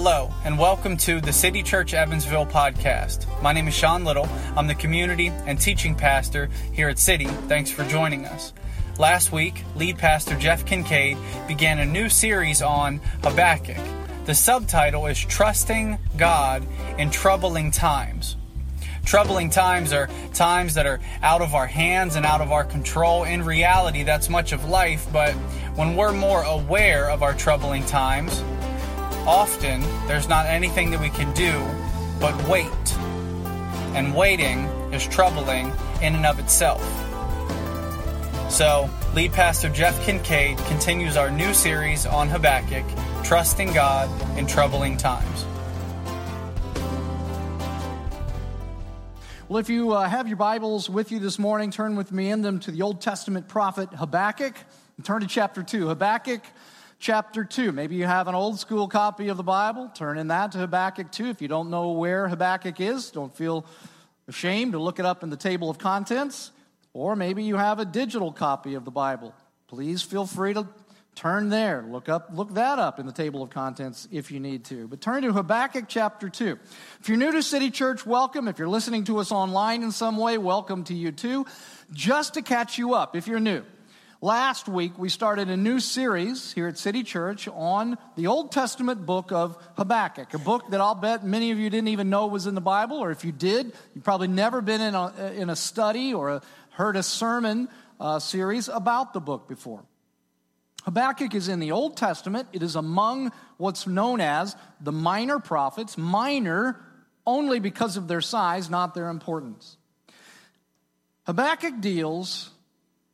Hello, and welcome to the City Church Evansville podcast. My name is Sean Little. I'm the community and teaching pastor here at City. Thanks for joining us. Last week, lead pastor Jeff Kincaid began a new series on Habakkuk. The subtitle is Trusting God in Troubling Times. Troubling times are times that are out of our hands and out of our control. In reality, that's much of life, but when we're more aware of our troubling times, often there's not anything that we can do but wait. And waiting is troubling in and of itself. So, lead pastor Jeff Kincaid continues our new series on Habakkuk, Trusting God in Troubling Times. Well, if you uh, have your Bibles with you this morning, turn with me in them to the Old Testament prophet Habakkuk and turn to chapter 2. Habakkuk chapter 2. Maybe you have an old school copy of the Bible. Turn in that to Habakkuk 2. If you don't know where Habakkuk is, don't feel ashamed to look it up in the table of contents. Or maybe you have a digital copy of the Bible. Please feel free to turn there. Look up look that up in the table of contents if you need to. But turn to Habakkuk chapter 2. If you're new to City Church, welcome. If you're listening to us online in some way, welcome to you too. Just to catch you up if you're new. Last week, we started a new series here at City Church on the Old Testament book of Habakkuk, a book that I'll bet many of you didn't even know was in the Bible, or if you did, you've probably never been in a, in a study or a, heard a sermon uh, series about the book before. Habakkuk is in the Old Testament. It is among what's known as the minor prophets, minor only because of their size, not their importance. Habakkuk deals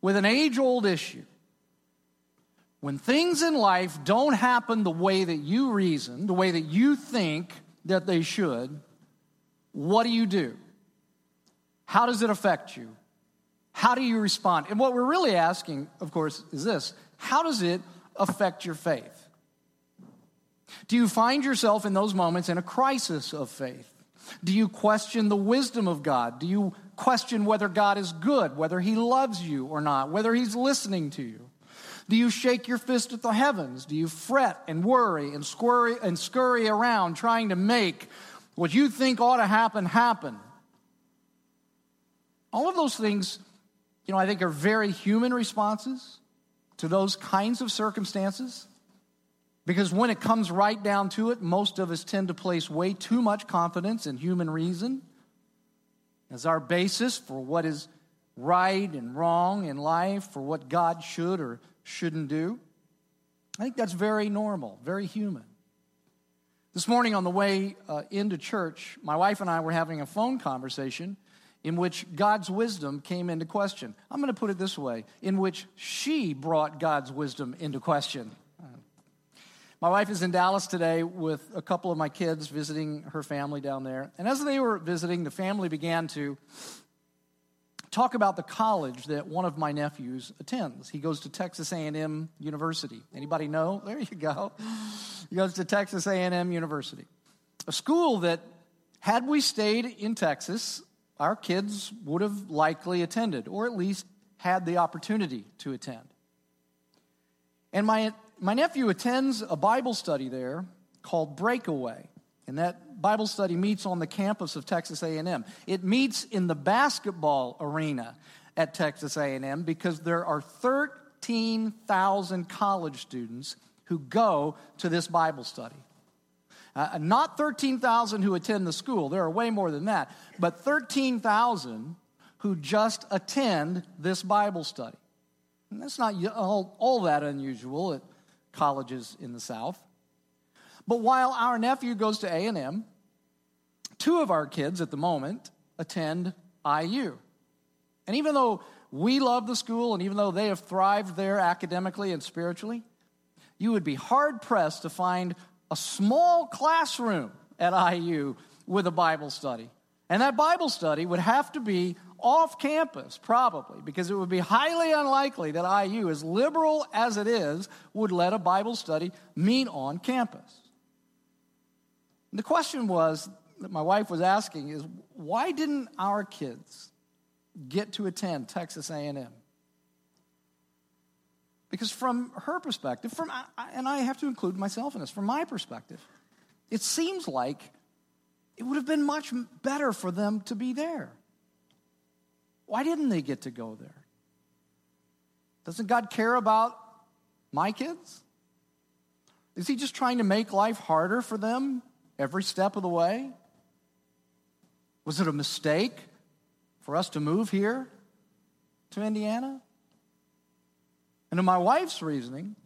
with an age old issue. When things in life don't happen the way that you reason, the way that you think that they should, what do you do? How does it affect you? How do you respond? And what we're really asking, of course, is this how does it affect your faith? Do you find yourself in those moments in a crisis of faith? Do you question the wisdom of God? Do you question whether God is good, whether He loves you or not, whether He's listening to you? Do you shake your fist at the heavens? Do you fret and worry and scurry, and scurry around trying to make what you think ought to happen happen? All of those things, you know, I think are very human responses to those kinds of circumstances. Because when it comes right down to it, most of us tend to place way too much confidence in human reason as our basis for what is right and wrong in life, for what God should or shouldn't do. I think that's very normal, very human. This morning on the way uh, into church, my wife and I were having a phone conversation in which God's wisdom came into question. I'm going to put it this way in which she brought God's wisdom into question. My wife is in Dallas today with a couple of my kids visiting her family down there. And as they were visiting, the family began to talk about the college that one of my nephews attends. He goes to Texas A&M University. Anybody know? There you go. He goes to Texas A&M University. A school that had we stayed in Texas, our kids would have likely attended or at least had the opportunity to attend. And my my nephew attends a Bible study there called Breakaway. And that Bible study meets on the campus of Texas A&M. It meets in the basketball arena at Texas A&M because there are 13,000 college students who go to this Bible study. Uh, not 13,000 who attend the school, there are way more than that, but 13,000 who just attend this Bible study. And that's not all, all that unusual. It, colleges in the South. But while our nephew goes to A&M, two of our kids at the moment attend IU. And even though we love the school and even though they have thrived there academically and spiritually, you would be hard pressed to find a small classroom at IU with a Bible study. And that Bible study would have to be off campus, probably, because it would be highly unlikely that IU, as liberal as it is, would let a Bible study meet on campus. And the question was that my wife was asking is why didn't our kids get to attend Texas A&M? Because from her perspective, from and I have to include myself in this, from my perspective, it seems like it would have been much better for them to be there. Why didn't they get to go there? Doesn't God care about my kids? Is He just trying to make life harder for them every step of the way? Was it a mistake for us to move here to Indiana? And in my wife's reasoning,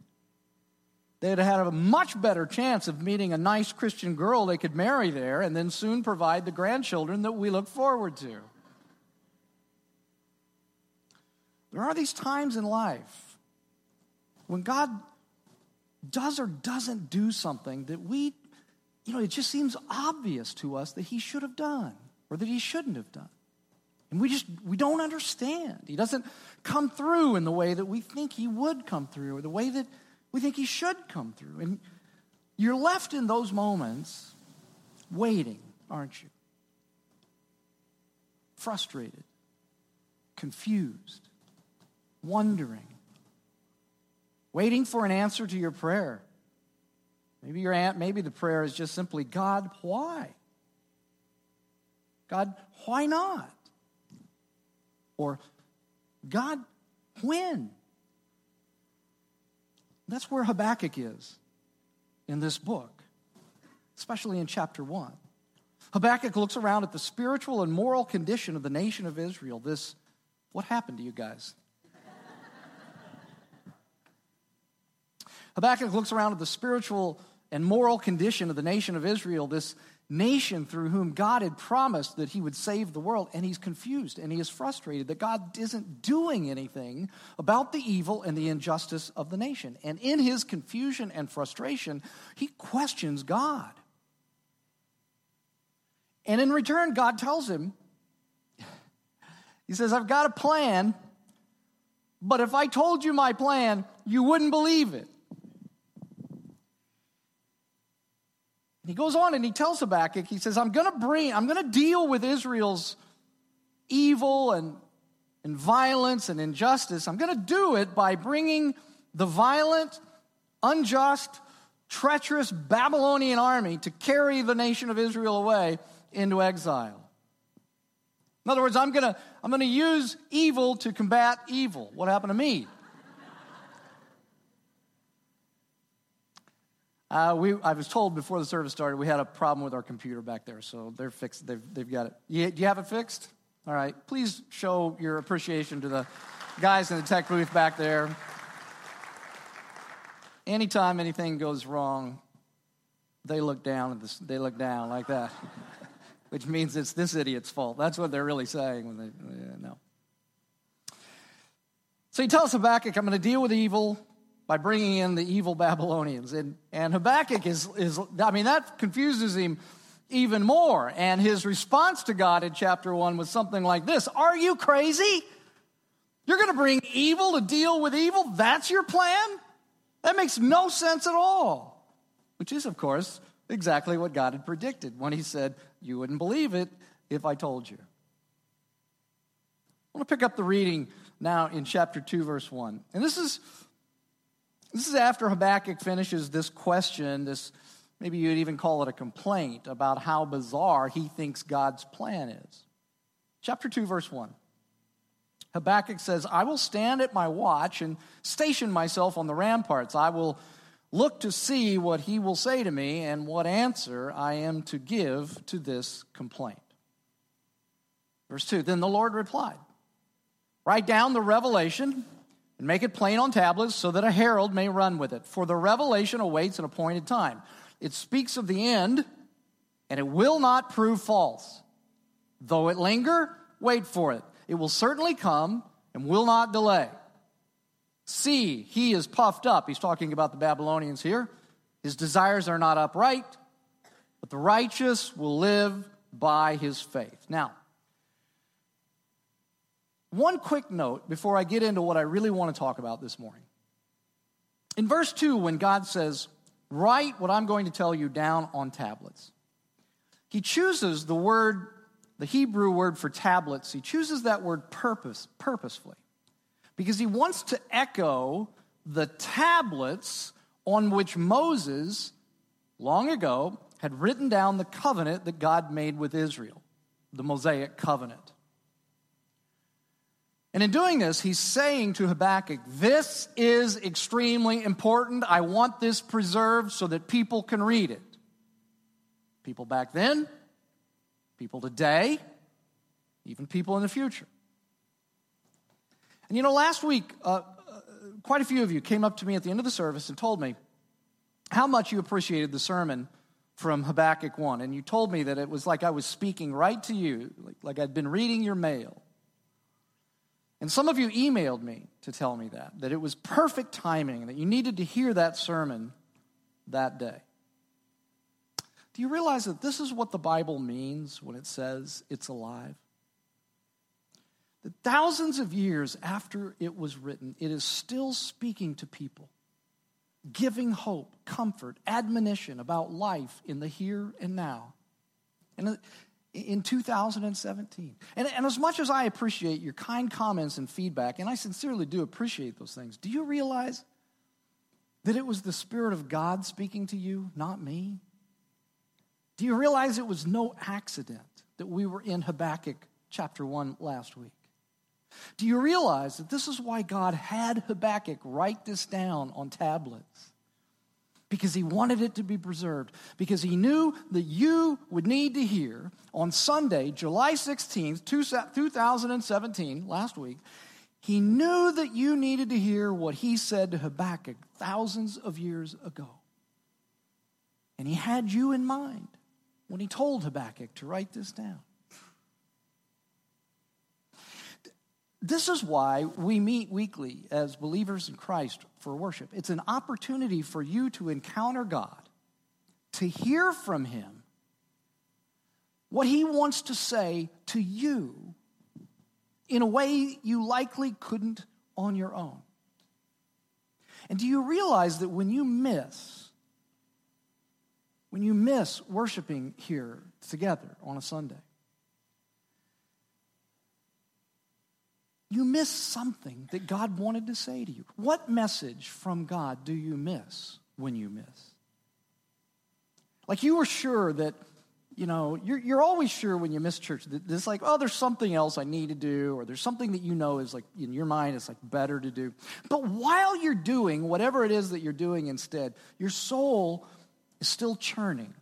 they'd had a much better chance of meeting a nice Christian girl they could marry there and then soon provide the grandchildren that we look forward to. There are these times in life when God does or doesn't do something that we, you know, it just seems obvious to us that He should have done or that He shouldn't have done. And we just, we don't understand. He doesn't come through in the way that we think He would come through or the way that we think He should come through. And you're left in those moments waiting, aren't you? Frustrated, confused wondering, waiting for an answer to your prayer. Maybe your aunt, maybe the prayer is just simply, God, why? God, why not? Or, God, when? That's where Habakkuk is in this book, especially in chapter 1. Habakkuk looks around at the spiritual and moral condition of the nation of Israel. This, what happened to you guys? Habakkuk looks around at the spiritual and moral condition of the nation of Israel, this nation through whom God had promised that he would save the world, and he's confused and he is frustrated that God isn't doing anything about the evil and the injustice of the nation. And in his confusion and frustration, he questions God. And in return, God tells him, He says, I've got a plan, but if I told you my plan, you wouldn't believe it. He goes on and he tells Habakkuk, he says, I'm going to bring, I'm going to deal with Israel's evil and, and violence and injustice. I'm going to do it by bringing the violent, unjust, treacherous Babylonian army to carry the nation of Israel away into exile. In other words, I'm going to I'm going to use evil to combat evil. What happened to me? Uh, we, I was told before the service started we had a problem with our computer back there, so they're fixed. They've, they've got it. You, do you have it fixed? All right. Please show your appreciation to the guys in the tech booth back there. Anytime anything goes wrong, they look down at this, they look down like that, which means it's this idiot's fault. That's what they're really saying when they yeah, no. So he tells Habakkuk, I'm going to deal with evil by bringing in the evil Babylonians. And, and Habakkuk is, is, I mean, that confuses him even more. And his response to God in chapter 1 was something like this Are you crazy? You're going to bring evil to deal with evil? That's your plan? That makes no sense at all. Which is, of course, exactly what God had predicted when he said, You wouldn't believe it if I told you. I want to pick up the reading now in chapter 2, verse 1. And this is this is after Habakkuk finishes this question, this maybe you'd even call it a complaint about how bizarre he thinks God's plan is. Chapter 2, verse 1. Habakkuk says, I will stand at my watch and station myself on the ramparts. I will look to see what he will say to me and what answer I am to give to this complaint. Verse 2 Then the Lord replied, Write down the revelation and make it plain on tablets so that a herald may run with it. For the revelation awaits an appointed time. It speaks of the end, and it will not prove false. Though it linger, wait for it. It will certainly come and will not delay. See, he is puffed up. He's talking about the Babylonians here. His desires are not upright, but the righteous will live by his faith. Now, one quick note before I get into what I really want to talk about this morning. In verse 2, when God says, Write what I'm going to tell you down on tablets, he chooses the word, the Hebrew word for tablets, he chooses that word purpose, purposefully, because he wants to echo the tablets on which Moses, long ago, had written down the covenant that God made with Israel, the Mosaic covenant. And in doing this, he's saying to Habakkuk, This is extremely important. I want this preserved so that people can read it. People back then, people today, even people in the future. And you know, last week, uh, uh, quite a few of you came up to me at the end of the service and told me how much you appreciated the sermon from Habakkuk 1. And you told me that it was like I was speaking right to you, like, like I'd been reading your mail. And some of you emailed me to tell me that, that it was perfect timing, that you needed to hear that sermon that day. Do you realize that this is what the Bible means when it says it's alive? That thousands of years after it was written, it is still speaking to people, giving hope, comfort, admonition about life in the here and now. And in 2017. And, and, as much as I appreciate your kind comments and feedback, and I sincerely do appreciate those things, do you realize that it was the Spirit of God speaking to you, not me? Do you realize it was no accident that we were in Habakkuk chapter 1 last week? Do you realize that this is why God had Habakkuk write this down on tablets? Because he wanted it to be preserved, because he knew that you would need to hear on Sunday, July 16th, 2017, last week, he knew that you needed to hear what he said to Habakkuk thousands of years ago. And he had you in mind when he told Habakkuk to write this down. This is why we meet weekly as believers in Christ for worship. It's an opportunity for you to encounter God, to hear from Him what He wants to say to you in a way you likely couldn't on your own. And do you realize that when you miss, when you miss worshiping here together on a Sunday, you miss something that God wanted to say to you. What message from God do you miss when you miss? Like you were sure that, you know, you're, you're always sure when you miss church that it's like, oh, there's something else I need to do, or there's something that you know is like, in your mind, it's like better to do. But while you're doing whatever it is that you're doing instead, your soul is still churning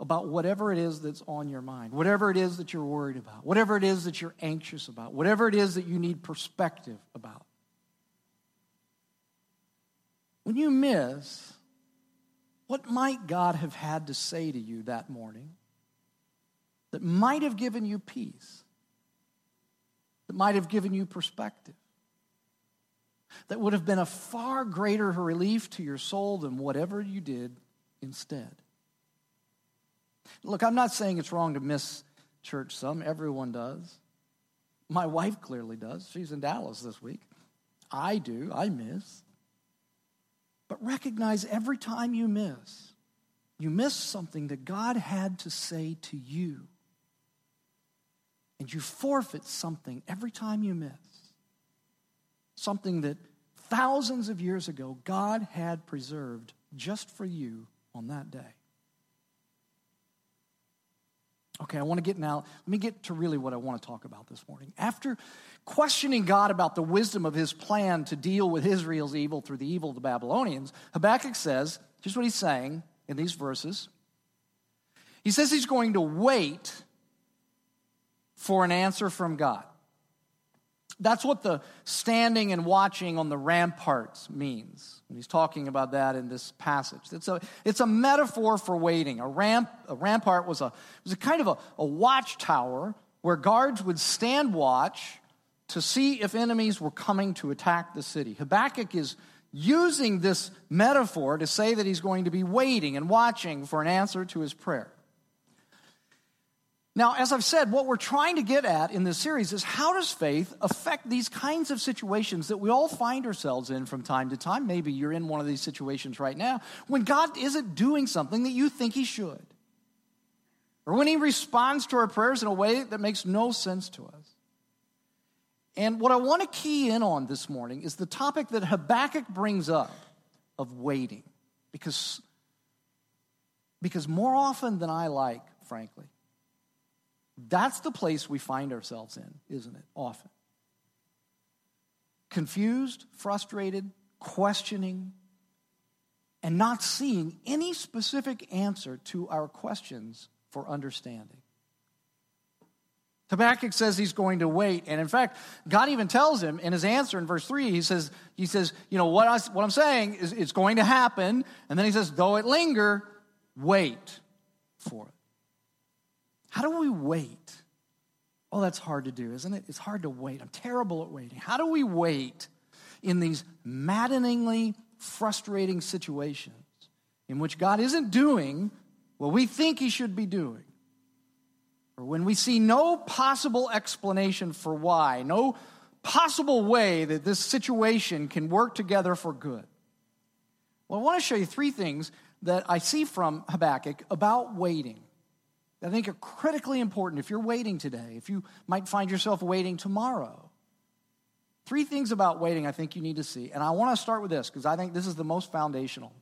about whatever it is that's on your mind, whatever it is that you're worried about, whatever it is that you're anxious about, whatever it is that you need perspective about. When you miss, what might God have had to say to you that morning that might have given you peace, that might have given you perspective, that would have been a far greater relief to your soul than whatever you did instead? Look, I'm not saying it's wrong to miss church some. Everyone does. My wife clearly does. She's in Dallas this week. I do. I miss. But recognize every time you miss, you miss something that God had to say to you. And you forfeit something every time you miss. Something that thousands of years ago God had preserved just for you on that day. Okay, I want to get now, let me get to really what I want to talk about this morning. After questioning God about the wisdom of his plan to deal with Israel's evil through the evil of the Babylonians, Habakkuk says, here's what he's saying in these verses. He says he's going to wait for an answer from God. That's what the standing and watching on the ramparts means. And he's talking about that in this passage. It's a, it's a metaphor for waiting. A, ramp, a rampart was a, was a kind of a, a watchtower where guards would stand watch to see if enemies were coming to attack the city. Habakkuk is using this metaphor to say that he's going to be waiting and watching for an answer to his prayer. Now, as I've said, what we're trying to get at in this series is how does faith affect these kinds of situations that we all find ourselves in from time to time? Maybe you're in one of these situations right now when God isn't doing something that you think He should, or when He responds to our prayers in a way that makes no sense to us. And what I want to key in on this morning is the topic that Habakkuk brings up of waiting, because Because more often than I like, frankly, that's the place we find ourselves in, isn't it? Often. Confused, frustrated, questioning, and not seeing any specific answer to our questions for understanding. Habakkuk says he's going to wait. And in fact, God even tells him in his answer in verse 3, he says, he says you know, what, I, what I'm saying is it's going to happen. And then he says, though it linger, wait for it. How do we wait? Oh, that's hard to do, isn't it? It's hard to wait. I'm terrible at waiting. How do we wait in these maddeningly frustrating situations in which God isn't doing what we think he should be doing? or when we see no possible explanation for why, no possible way that this situation can work together for good. Well, I want to show you three things that I see from Habakkuk about waiting. I think are critically important if you're waiting today, if you might find yourself waiting tomorrow. Three things about waiting I think you need to see. And I want to start with this because I think this is the most foundational.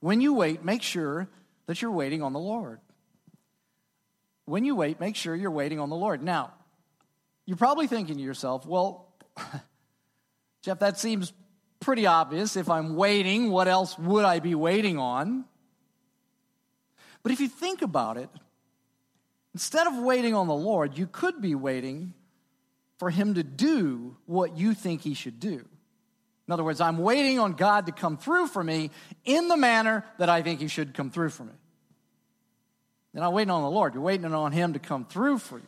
When you wait, make sure that you're waiting on the Lord when you wait, make sure you're waiting on the Lord. Now, you're probably thinking to yourself, well, Jeff, that seems pretty obvious. If I'm waiting, what else would I be waiting on? But if you think about it, instead of waiting on the Lord, you could be waiting for Him to do what you think He should do. In other words, I'm waiting on God to come through for me in the manner that I think He should come through for me. You're not waiting on the Lord, you're waiting on Him to come through for you.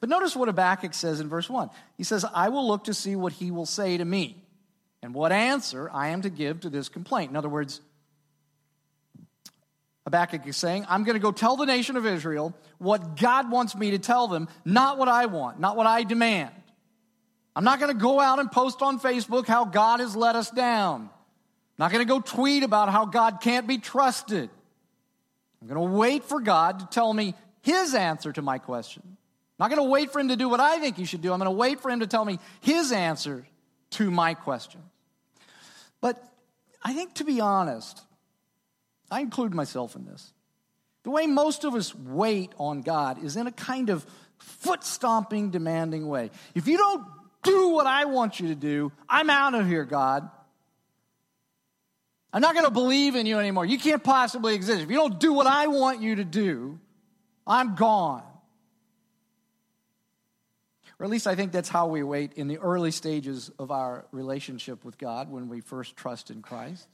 But notice what Habakkuk says in verse 1. He says, I will look to see what he will say to me and what answer I am to give to this complaint. In other words, Habakkuk is saying, I'm going to go tell the nation of Israel what God wants me to tell them, not what I want, not what I demand. I'm not going to go out and post on Facebook how God has let us down. I'm not going to go tweet about how God can't be trusted. I'm going to wait for God to tell me his answer to my question. I'm not going to wait for him to do what I think he should do. I'm going to wait for him to tell me his answer to my question. But I think, to be honest, I include myself in this. The way most of us wait on God is in a kind of foot stomping, demanding way. If you don't do what I want you to do, I'm out of here, God. I'm not going to believe in you anymore. You can't possibly exist. If you don't do what I want you to do, I'm gone. Or at least I think that's how we wait in the early stages of our relationship with God when we first trust in Christ.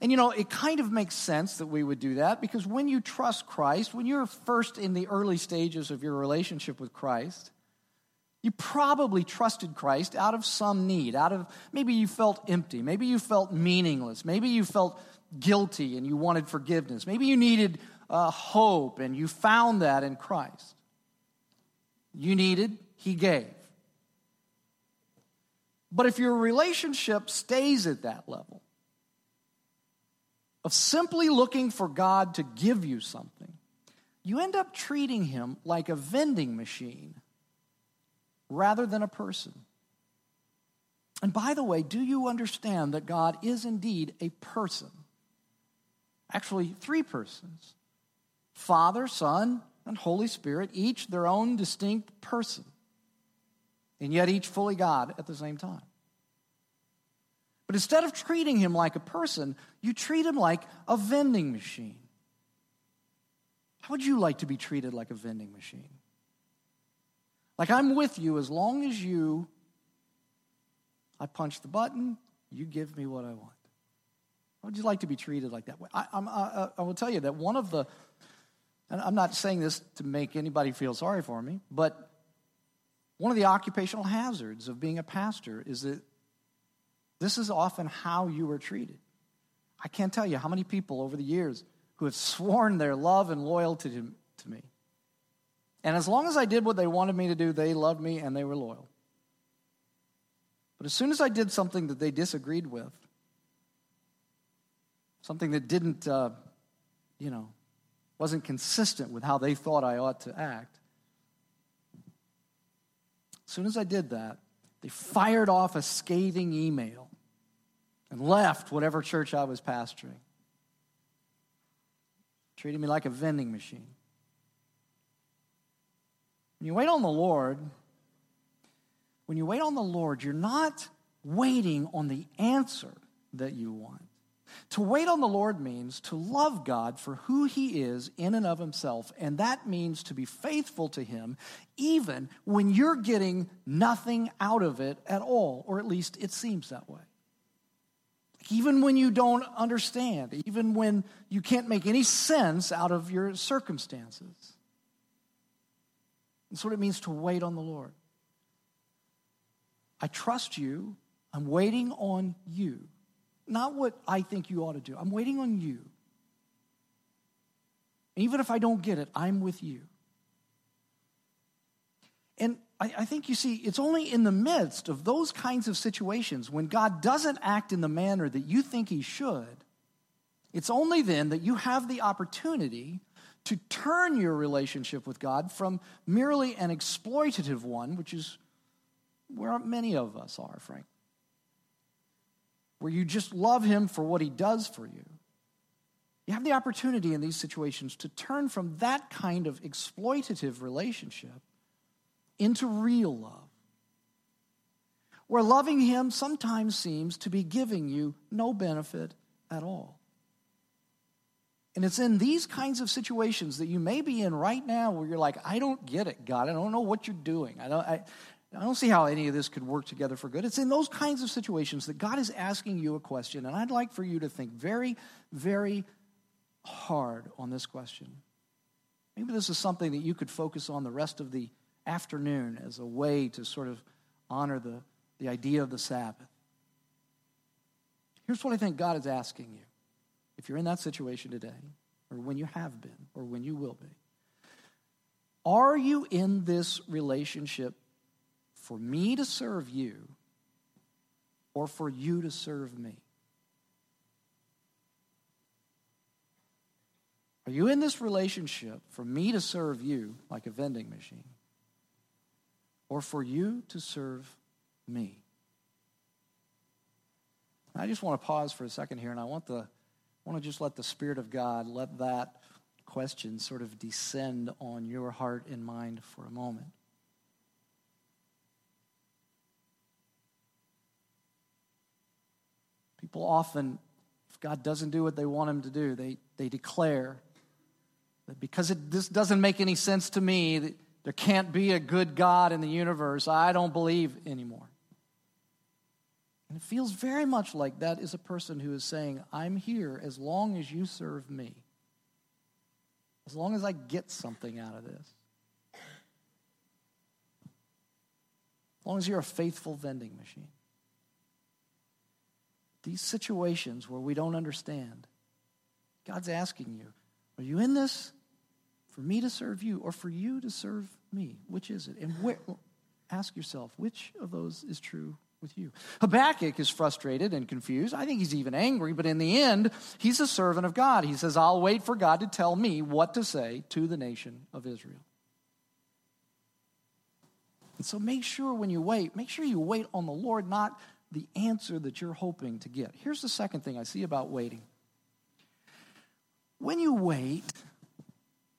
And you know, it kind of makes sense that we would do that because when you trust Christ, when you're first in the early stages of your relationship with Christ, you probably trusted Christ out of some need, out of maybe you felt empty, maybe you felt meaningless, maybe you felt guilty and you wanted forgiveness, maybe you needed uh, hope and you found that in Christ. You needed, He gave. But if your relationship stays at that level, of simply looking for God to give you something, you end up treating Him like a vending machine rather than a person. And by the way, do you understand that God is indeed a person? Actually, three persons Father, Son, and Holy Spirit, each their own distinct person, and yet each fully God at the same time. But instead of treating him like a person, you treat him like a vending machine. How would you like to be treated like a vending machine? Like I'm with you as long as you, I punch the button, you give me what I want. How would you like to be treated like that? I, I, I will tell you that one of the, and I'm not saying this to make anybody feel sorry for me, but one of the occupational hazards of being a pastor is that this is often how you are treated. I can't tell you how many people over the years who have sworn their love and loyalty to, me and as long as I did what they wanted me to do, they loved me and they were loyal. But as soon as I did something that they disagreed with, something that didn't, uh, you know, wasn't consistent with how they thought I ought to act, as soon as I did that, they fired off a scathing email and left whatever church I was pastoring. treating me like a vending machine. When you wait on the Lord, when you wait on the Lord, you're not waiting on the answer that you want. To wait on the Lord means to love God for who He is in and of Himself, and that means to be faithful to Him even when you're getting nothing out of it at all, or at least it seems that way. Even when you don't understand, even when you can't make any sense out of your circumstances. That's what it means to wait on the Lord. I trust you. I'm waiting on you. Not what I think you ought to do. I'm waiting on you. Even if I don't get it, I'm with you. And I, I, think you see, it's only in the midst of those kinds of situations when God doesn't act in the manner that you think He should, it's only then that you have the opportunity to turn your relationship with God from merely an exploitative one, which is where many of us are, Frank, where you just love Him for what He does for you. You have the opportunity in these situations to turn from that kind of exploitative relationship into real love. Where loving Him sometimes seems to be giving you no benefit at all. And it's in these kinds of situations that you may be in right now where you're like, I don't get it, God. I don't know what you're doing. I don't, I don't see how any of this could work together for good. It's in those kinds of situations that God is asking you a question, and I'd like for you to think very, very hard on this question. Maybe this is something that you could focus on the rest of the afternoon as a way to sort of honor the, the idea of the Sabbath. Here's what I think God is asking you if you're in that situation today, or when you have been, or when you will be. Are you in this relationship for me to serve you or for you to serve me? Are you in this relationship for me to serve you like a vending machine or for you to serve me? I just want to pause for a second here and I want the I want to just let the Spirit of God let that question sort of descend on your heart and mind for a moment. People often, if God doesn't do what they want him to do, they, they declare that because it, this doesn't make any sense to me, there can't be a good God in the universe, I don't believe anymore. And it feels very much like that is a person who is saying, I'm here as long as you serve me, as long as I get something out of this. As long as you're a faithful vending machine these situations where we don't understand, God's asking you, are you in this for me to serve you or for you to serve me? Which is it? And where, ask yourself, which of those is true with you? Habakkuk is frustrated and confused. I think he's even angry, but in the end, he's a servant of God. He says, I'll wait for God to tell me what to say to the nation of Israel. And so make sure when you wait, make sure you wait on the Lord, not the answer that you're hoping to get. Here's the second thing I see about waiting. When you wait,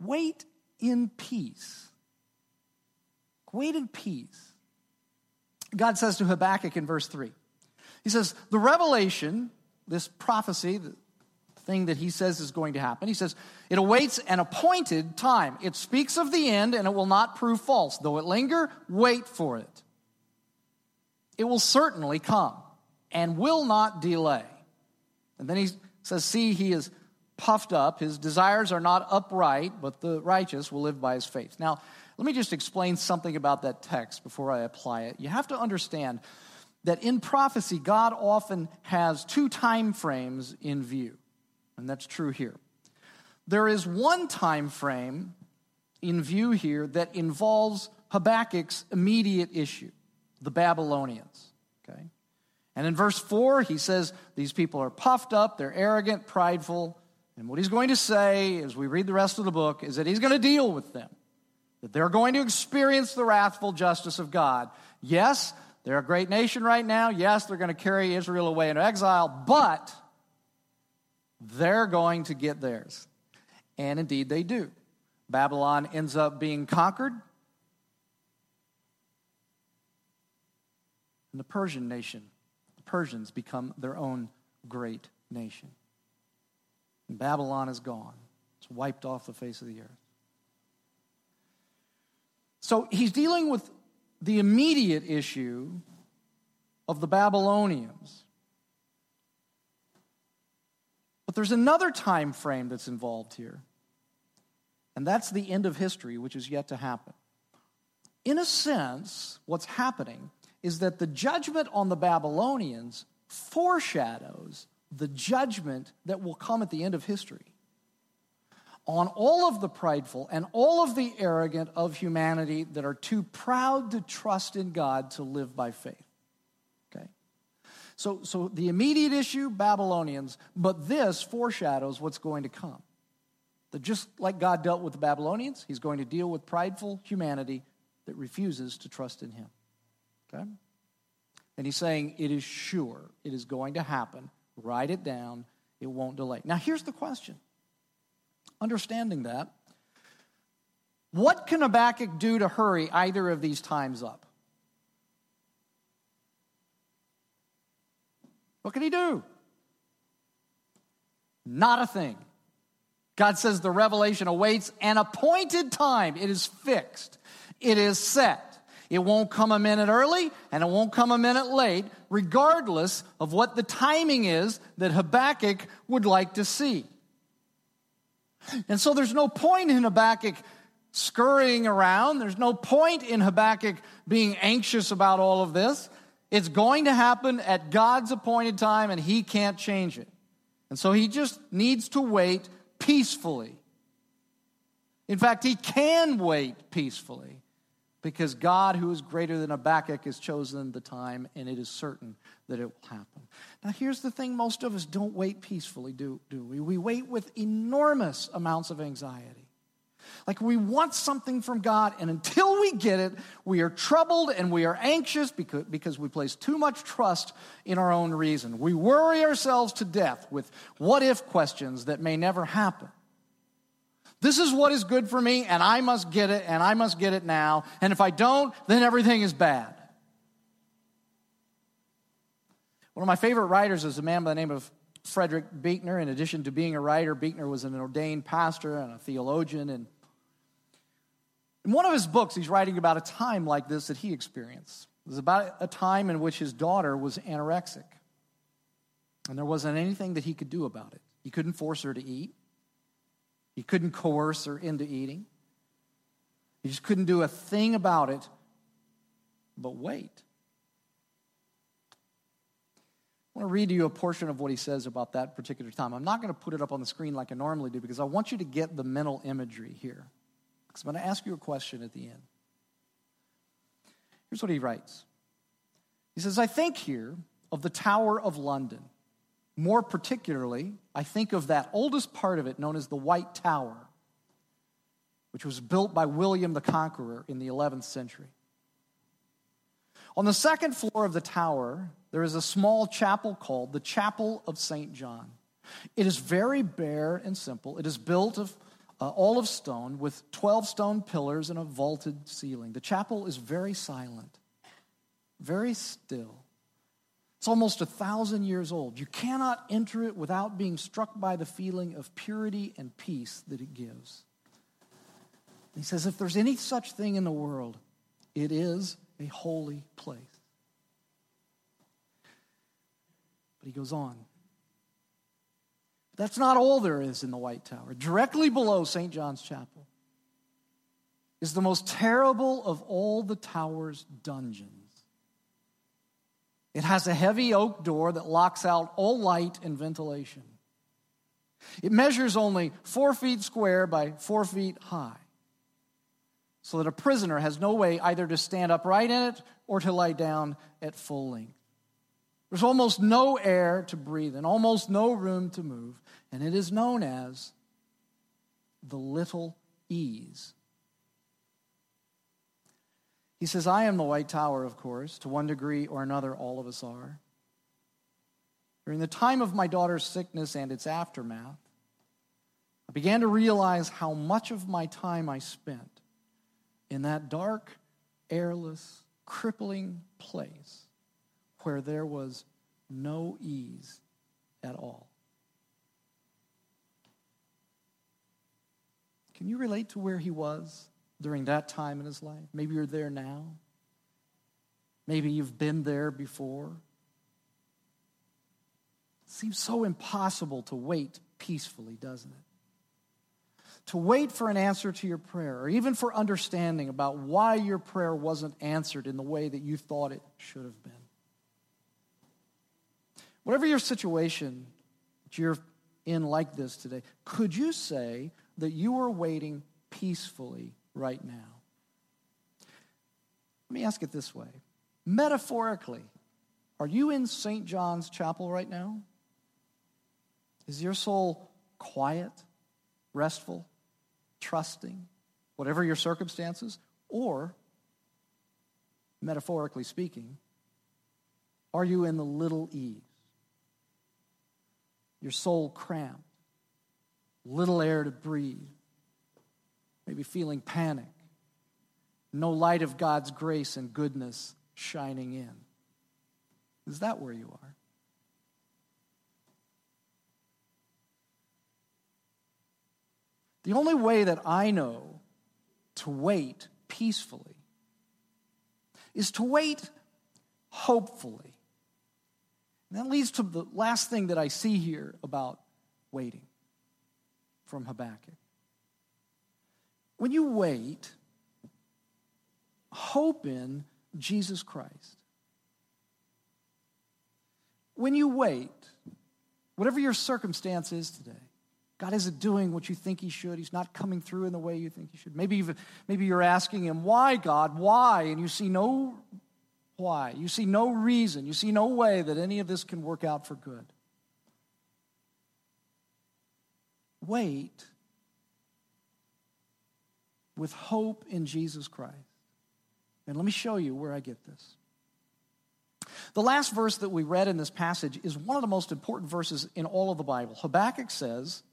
wait in peace. Wait in peace. God says to Habakkuk in verse 3, He says, The revelation, this prophecy, the thing that he says is going to happen, he says, it awaits an appointed time. It speaks of the end and it will not prove false. Though it linger, wait for it it will certainly come and will not delay. And then he says, See, he is puffed up. His desires are not upright, but the righteous will live by his faith. Now, let me just explain something about that text before I apply it. You have to understand that in prophecy, God often has two time frames in view, and that's true here. There is one time frame in view here that involves Habakkuk's immediate issue the Babylonians. Okay? And in verse 4, he says these people are puffed up, they're arrogant, prideful. And what he's going to say as we read the rest of the book is that he's going to deal with them, that they're going to experience the wrathful justice of God. Yes, they're a great nation right now. Yes, they're going to carry Israel away into exile, but they're going to get theirs. And indeed, they do. Babylon ends up being conquered. And the Persian nation, the Persians become their own great nation. And Babylon is gone, it's wiped off the face of the earth. So he's dealing with the immediate issue of the Babylonians. But there's another time frame that's involved here. And that's the end of history, which is yet to happen. In a sense, what's happening is that the judgment on the Babylonians foreshadows the judgment that will come at the end of history on all of the prideful and all of the arrogant of humanity that are too proud to trust in God to live by faith. Okay? So, so the immediate issue, Babylonians, but this foreshadows what's going to come. That just like God dealt with the Babylonians, he's going to deal with prideful humanity that refuses to trust in him. Okay? And he's saying it is sure, it is going to happen. Write it down, it won't delay. Now, here's the question understanding that, what can Habakkuk do to hurry either of these times up? What can he do? Not a thing. God says the revelation awaits an appointed time. It is fixed, it is set. It won't come a minute early and it won't come a minute late, regardless of what the timing is that Habakkuk would like to see. And so there's no point in Habakkuk scurrying around. There's no point in Habakkuk being anxious about all of this. It's going to happen at God's appointed time, and he can't change it. And so he just needs to wait peacefully. In fact, he can wait peacefully because God, who is greater than Habakkuk, has chosen the time, and it is certain that it will happen. Now, here's the thing most of us don't wait peacefully, do, do we? We wait with enormous amounts of anxiety. Like we want something from God, and until we get it, we are troubled and we are anxious because, because we place too much trust in our own reason. We worry ourselves to death with what if questions that may never happen. This is what is good for me, and I must get it, and I must get it now. And if I don't, then everything is bad. One of my favorite writers is a man by the name of Frederick Buechner. In addition to being a writer, Buechner was an ordained pastor and a theologian. And in one of his books, he's writing about a time like this that he experienced. It was about a time in which his daughter was anorexic. And there wasn't anything that he could do about it. He couldn't force her to eat, he couldn't coerce her into eating. He just couldn't do a thing about it but wait. I want to read to you a portion of what he says about that particular time. I'm not going to put it up on the screen like I normally do because I want you to get the mental imagery here. Because I'm going to ask you a question at the end. Here's what he writes He says, I think here of the Tower of London. More particularly, I think of that oldest part of it known as the White Tower, which was built by William the Conqueror in the 11th century. On the second floor of the tower, there is a small chapel called the Chapel of St. John. It is very bare and simple. It is built of uh, all of stone with 12 stone pillars and a vaulted ceiling. The chapel is very silent, very still. It's almost a thousand years old. You cannot enter it without being struck by the feeling of purity and peace that it gives. He says, if there's any such thing in the world, it is a holy place. But he goes on. That's not all there is in the White Tower. Directly below St. John's Chapel is the most terrible of all the tower's dungeons. It has a heavy oak door that locks out all light and ventilation. It measures only four feet square by four feet high so that a prisoner has no way either to stand upright in it or to lie down at full length. There's almost no air to breathe and almost no room to move, and it is known as the little ease. He says, I am the White Tower, of course. To one degree or another, all of us are. During the time of my daughter's sickness and its aftermath, I began to realize how much of my time I spent in that dark, airless, crippling place where there was no ease at all. Can you relate to where he was during that time in his life? Maybe you're there now. Maybe you've been there before. It seems so impossible to wait peacefully, doesn't it? To wait for an answer to your prayer, or even for understanding about why your prayer wasn't answered in the way that you thought it should have been. Whatever your situation that you're in like this today, could you say that you are waiting peacefully right now? Let me ask it this way metaphorically, are you in St. John's Chapel right now? Is your soul quiet, restful, trusting, whatever your circumstances? Or, metaphorically speaking, are you in the little ease? Your soul cramped, little air to breathe, maybe feeling panic, no light of God's grace and goodness shining in. Is that where you are? The only way that I know to wait peacefully is to wait hopefully. And that leads to the last thing that I see here about waiting from Habakkuk. When you wait, hope in Jesus Christ. When you wait, whatever your circumstance is today, God isn't doing what you think He should. He's not coming through in the way you think He should. Maybe, maybe you're asking Him, Why, God? Why? And you see no why. You see no reason. You see no way that any of this can work out for good. Wait with hope in Jesus Christ. And let me show you where I get this. The last verse that we read in this passage is one of the most important verses in all of the Bible. Habakkuk says,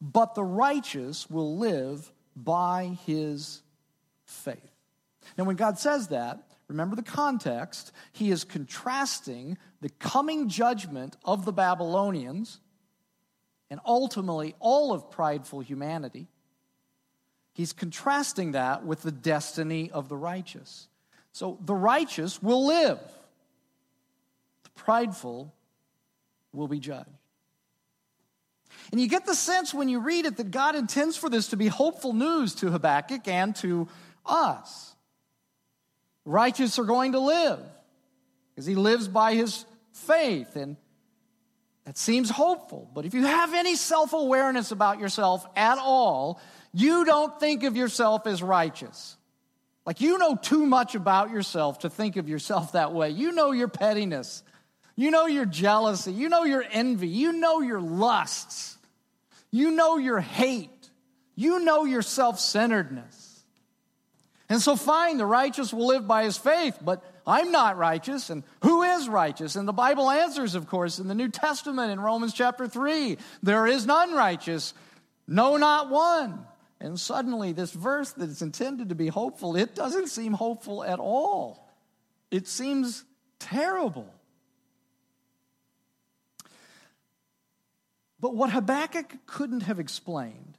but the righteous will live by his faith. Now, when God says that, remember the context. He is contrasting the coming judgment of the Babylonians and ultimately all of prideful humanity. He's contrasting that with the destiny of the righteous. So the righteous will live, the prideful will be judged. And you get the sense when you read it that God intends for this to be hopeful news to Habakkuk and to us. Righteous are going to live because he lives by his faith, and that seems hopeful. But if you have any self awareness about yourself at all, you don't think of yourself as righteous. Like you know too much about yourself to think of yourself that way. You know your pettiness. You know your jealousy. You know your envy. You know your lusts. You know your hate. You know your self centeredness. And so, fine, the righteous will live by his faith, but I'm not righteous. And who is righteous? And the Bible answers, of course, in the New Testament in Romans chapter 3 there is none righteous, no, not one. And suddenly, this verse that is intended to be hopeful, it doesn't seem hopeful at all. It seems terrible. But what Habakkuk couldn't have explained,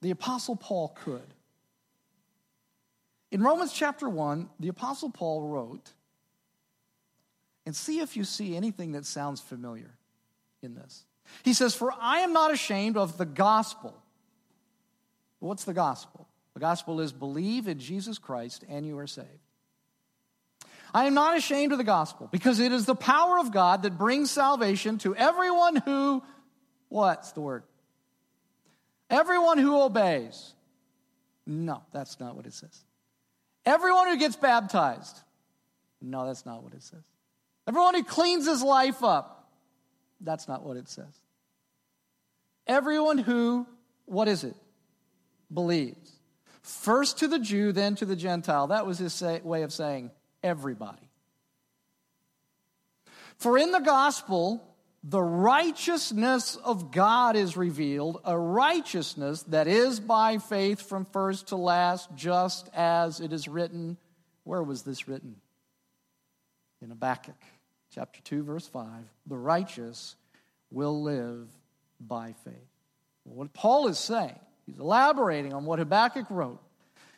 the Apostle Paul could. In Romans chapter 1, the Apostle Paul wrote, and see if you see anything that sounds familiar in this. He says, For I am not ashamed of the gospel. What's the gospel? The gospel is believe in Jesus Christ and you are saved. I am not ashamed of the gospel because it is the power of God that brings salvation to everyone who, what's the word? Everyone who obeys. No, that's not what it says. Everyone who gets baptized. No, that's not what it says. Everyone who cleans his life up. That's not what it says. Everyone who, what is it? Believes. First to the Jew, then to the Gentile. That was his say, way of saying everybody. For in the gospel, the righteousness of God is revealed, a righteousness that is by faith from first to last, just as it is written. Where was this written? In Habakkuk chapter 2, verse 5. The righteous will live by faith. What Paul is saying, he's elaborating on what Habakkuk wrote.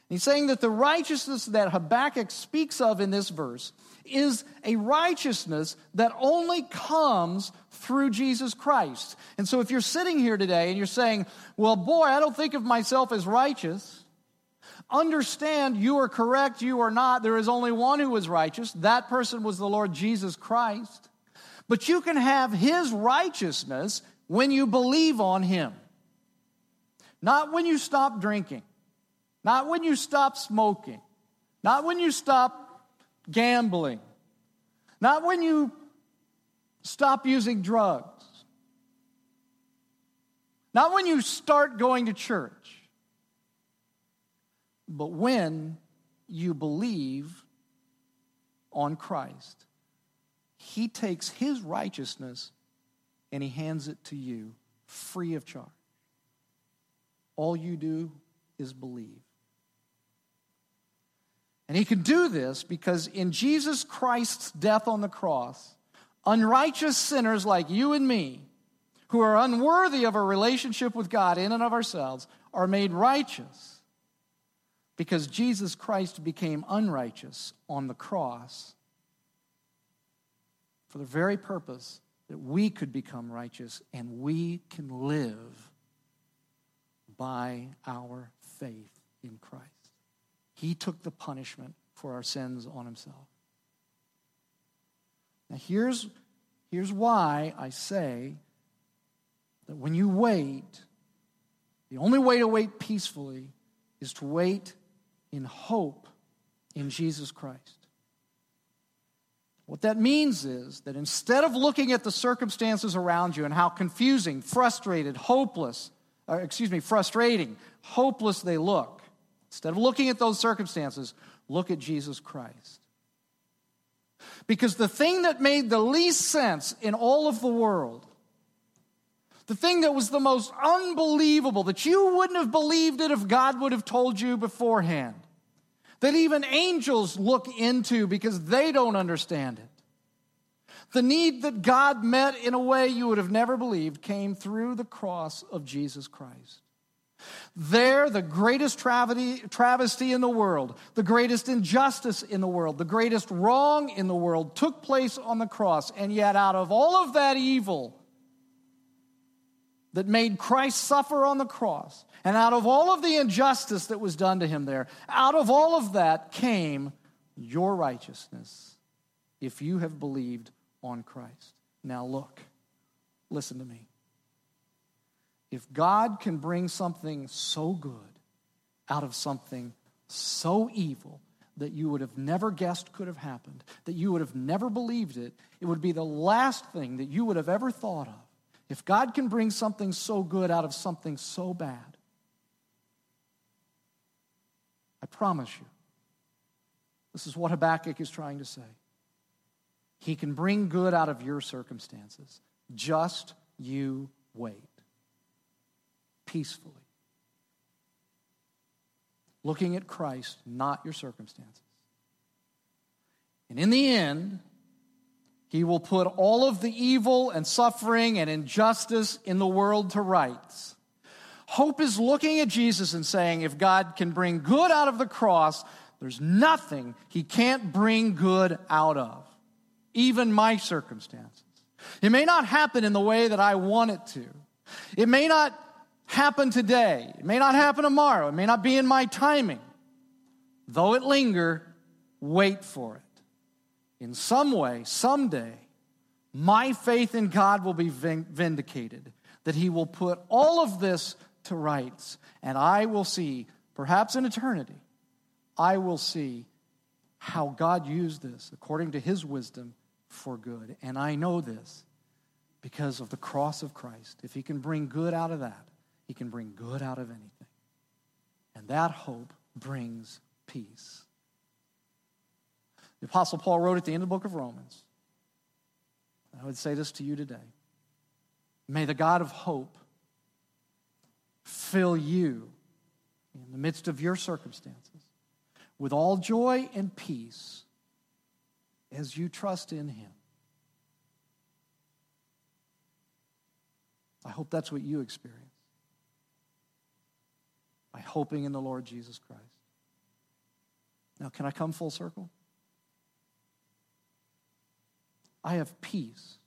He's saying that the righteousness that Habakkuk speaks of in this verse is a righteousness that only comes through Jesus Christ. And so if you're sitting here today and you're saying, well, boy, I don't think of myself as righteous, understand you are correct, you are not. There is only one who is righteous. That person was the Lord Jesus Christ. But you can have his righteousness when you believe on him, not when you stop drinking. Not when you stop smoking. Not when you stop gambling. Not when you stop using drugs. Not when you start going to church. But when you believe on Christ, He takes His righteousness and He hands it to you free of charge. All you do is believe. And he can do this because in Jesus Christ's death on the cross, unrighteous sinners like you and me, who are unworthy of a relationship with God in and of ourselves, are made righteous because Jesus Christ became unrighteous on the cross for the very purpose that we could become righteous and we can live by our faith in Christ. He took the punishment for our sins on himself. Now, here's, here's why I say that when you wait, the only way to wait peacefully is to wait in hope in Jesus Christ. What that means is that instead of looking at the circumstances around you and how confusing, frustrated, hopeless, or excuse me, frustrating, hopeless they look, Instead of looking at those circumstances, look at Jesus Christ. Because the thing that made the least sense in all of the world, the thing that was the most unbelievable, that you wouldn't have believed it if God would have told you beforehand, that even angels look into because they don't understand it. The need that God met in a way you would have never believed came through the cross of Jesus Christ. There, the greatest travesty in the world, the greatest injustice in the world, the greatest wrong in the world took place on the cross. And yet, out of all of that evil that made Christ suffer on the cross, and out of all of the injustice that was done to him there, out of all of that came your righteousness if you have believed on Christ. Now, look, listen to me. If God can bring something so good out of something so evil that you would have never guessed could have happened, that you would have never believed it, it would be the last thing that you would have ever thought of. If God can bring something so good out of something so bad, I promise you, this is what Habakkuk is trying to say. He can bring good out of your circumstances. Just you wait peacefully. Looking at Christ, not your circumstances. And in the end, he will put all of the evil and suffering and injustice in the world to rights. Hope is looking at Jesus and saying, if God can bring good out of the cross, there's nothing he can't bring good out of, even my circumstances. It may not happen in the way that I want it to. It may not happen today. It may not happen tomorrow. It may not be in my timing. Though it linger, wait for it. In some way, someday, my faith in God will be vindicated, that He will put all of this to rights, and I will see, perhaps in eternity, I will see how God used this according to His wisdom for good. And I know this because of the cross of Christ. If He can bring good out of that, he can bring good out of anything. And that hope brings peace. The Apostle Paul wrote at the end of the book of Romans, I would say this to you today May the God of hope fill you in the midst of your circumstances with all joy and peace as you trust in Him. I hope that's what you experience by hoping in the Lord Jesus Christ. Now, can I come full circle? I have peace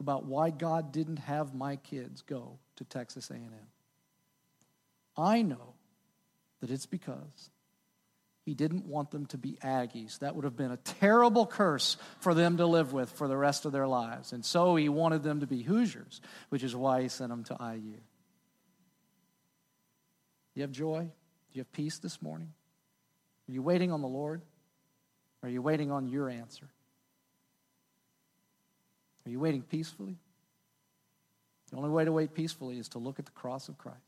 about why God didn't have my kids go to Texas A&M. I know that it's because he didn't want them to be Aggies. That would have been a terrible curse for them to live with for the rest of their lives. And so he wanted them to be Hoosiers, which is why he sent them to IU. Do You have joy? Do you have peace this morning? Are you waiting on the Lord? Are you waiting on your answer? Are you waiting peacefully? The only way to wait peacefully is to look at the cross of Christ.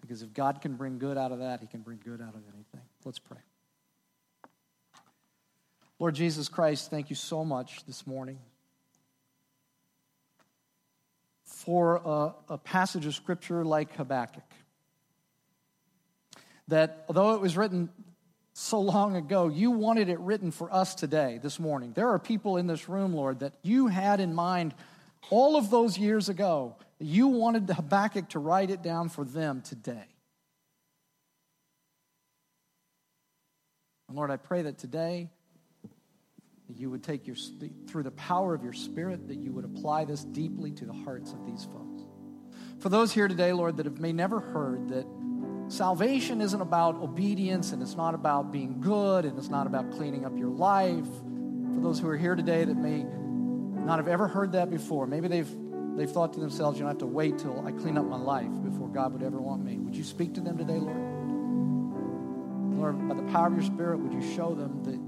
Because if God can bring good out of that, he can bring good out of anything. Let's pray. Lord Jesus Christ, thank you so much this morning for a, a, passage of scripture like Habakkuk. That although it was written so long ago, you wanted it written for us today, this morning. There are people in this room, Lord, that you had in mind all of those years ago you wanted Habakkuk to write it down for them today. And Lord, I pray that today that you would take your through the power of your spirit that you would apply this deeply to the hearts of these folks. For those here today, Lord, that have may never heard that salvation isn't about obedience and it's not about being good and it's not about cleaning up your life. For those who are here today that may not have ever heard that before, maybe they've they've thought to themselves, you don't have to wait till I clean up my life before God would ever want me. Would you speak to them today, Lord? Lord, by the power of your Spirit, would you show them that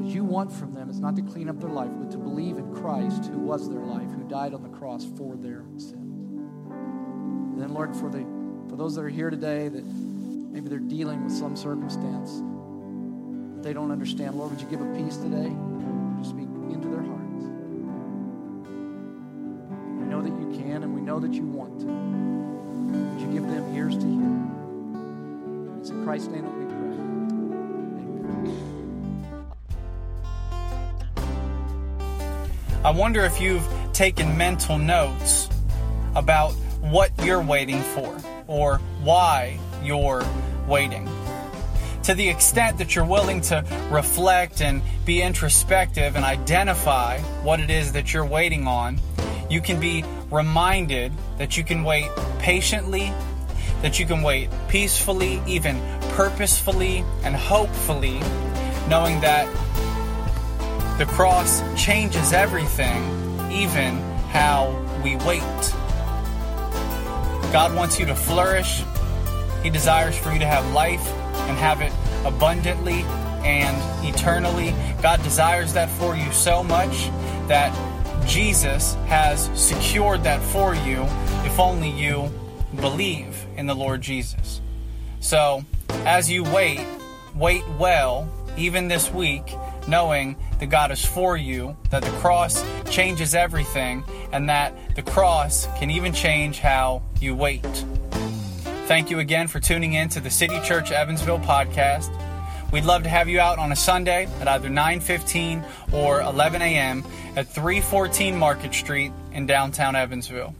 what you want from them is not to clean up their life, but to believe in Christ, who was their life, who died on the cross for their sins. And then, Lord, for, the, for those that are here today that maybe they're dealing with some circumstance that they don't understand, Lord, would you give a peace today? You speak into their heart? know that you can and we know that you want to. Would you give them ears to hear? Christ's name we pray. I wonder if you've taken mental notes about what you're waiting for or why you're waiting. To the extent that you're willing to reflect and be introspective and identify what it is that you're waiting on, you can be reminded that you can wait patiently, that you can wait peacefully, even purposefully, and hopefully, knowing that the cross changes everything, even how we wait. God wants you to flourish. He desires for you to have life and have it abundantly and eternally. God desires that for you so much that Jesus has secured that for you if only you believe in the Lord Jesus. So, as you wait, wait well, even this week, knowing that God is for you, that the cross changes everything, and that the cross can even change how you wait. Thank you again for tuning in to the City Church Evansville podcast. We'd love to have you out on a Sunday at either 9:15 or 11 a.m. at 314 Market Street in downtown Evansville.